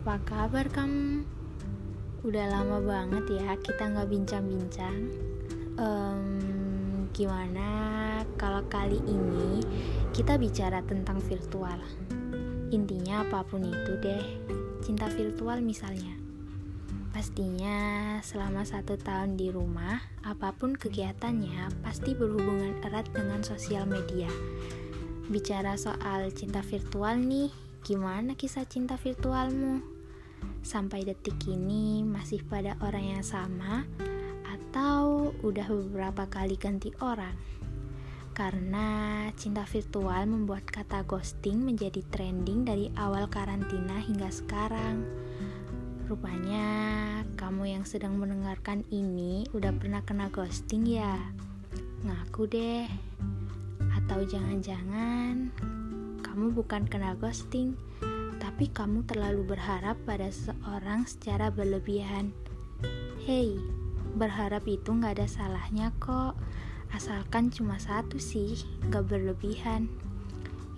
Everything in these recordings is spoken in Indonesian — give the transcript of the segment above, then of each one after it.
kabar kamu? Udah lama banget ya kita nggak bincang-bincang. Um, gimana kalau kali ini kita bicara tentang virtual? Intinya apa pun itu deh, cinta virtual misalnya. Pastinya selama satu tahun di rumah, apa pun kegiatannya pasti berhubungan erat dengan sosial media. Bicara soal cinta virtual nih, gimana kisah cinta virtualmu? sampai detik ini masih pada orang yang sama atau udah beberapa kali ganti orang? Karena cinta virtual membuat kata ghosting menjadi trending dari awal karantina hingga sekarang. Rupanya kamu yang sedang mendengarkan ini udah pernah kena ghosting ya? Ngaku deh. Atau jangan-jangan kamu bukan kena ghosting, tapi kamu terlalu berharap pada seseorang secara berlebihan. Hei, berharap itu nggak ada salahnya kok, asalkan cuma satu sih, nggak berlebihan.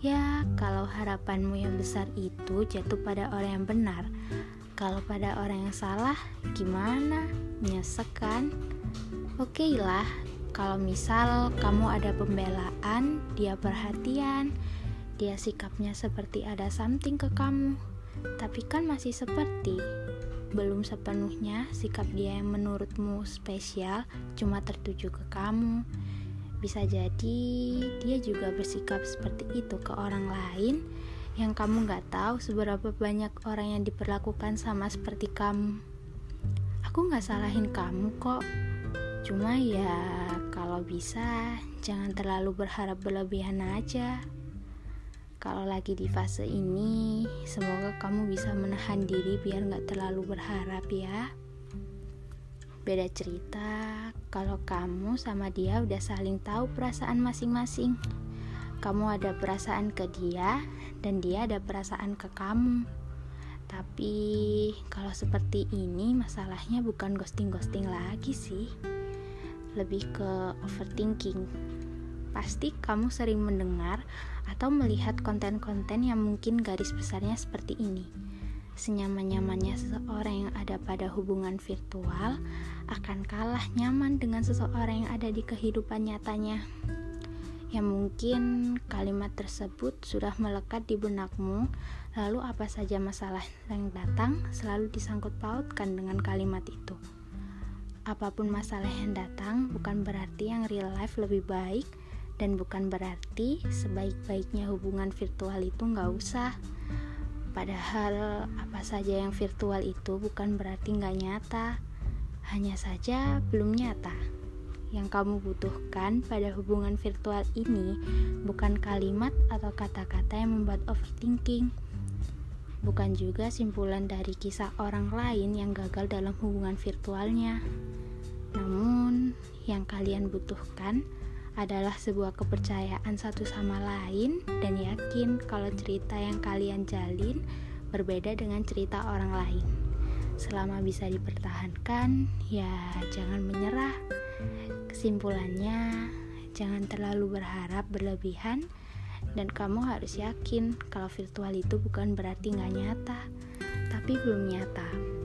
Ya, kalau harapanmu yang besar itu jatuh pada orang yang benar, kalau pada orang yang salah, gimana? Nyesek kan? Oke lah, kalau misal kamu ada pembelaan, dia perhatian, dia sikapnya seperti ada something ke kamu, tapi kan masih seperti belum sepenuhnya sikap dia yang menurutmu spesial cuma tertuju ke kamu. Bisa jadi dia juga bersikap seperti itu ke orang lain yang kamu gak tahu seberapa banyak orang yang diperlakukan sama seperti kamu. Aku gak salahin kamu kok, cuma ya kalau bisa jangan terlalu berharap berlebihan aja. Kalau lagi di fase ini, semoga kamu bisa menahan diri biar gak terlalu berharap ya. Beda cerita kalau kamu sama dia udah saling tahu perasaan masing-masing. Kamu ada perasaan ke dia dan dia ada perasaan ke kamu. Tapi kalau seperti ini masalahnya bukan ghosting-ghosting lagi sih. Lebih ke overthinking. Pasti kamu sering mendengar atau melihat konten-konten yang mungkin garis besarnya seperti ini. Senyaman-nyamannya seseorang yang ada pada hubungan virtual akan kalah nyaman dengan seseorang yang ada di kehidupan nyatanya. Yang mungkin kalimat tersebut sudah melekat di benakmu, lalu apa saja masalah yang datang selalu disangkut pautkan dengan kalimat itu. Apa pun masalah yang datang bukan berarti yang real life lebih baik, dan bukan berarti sebaik-baiknya hubungan virtual itu nggak usah. Padahal apa saja yang virtual itu bukan berarti nggak nyata. Hanya saja belum nyata. Yang kamu butuhkan pada hubungan virtual ini bukan kalimat atau kata-kata yang membuat overthinking. Bukan juga simpulan dari kisah orang lain yang gagal dalam hubungan virtualnya. Namun yang kalian butuhkan adalah sebuah kepercayaan satu sama lain dan yakin kalau cerita yang kalian jalin berbeda dengan cerita orang lain. Selama bisa dipertahankan, ya jangan menyerah. Kesimpulannya, jangan terlalu berharap berlebihan dan kamu harus yakin kalau virtual itu bukan berarti nggak nyata, tapi belum nyata.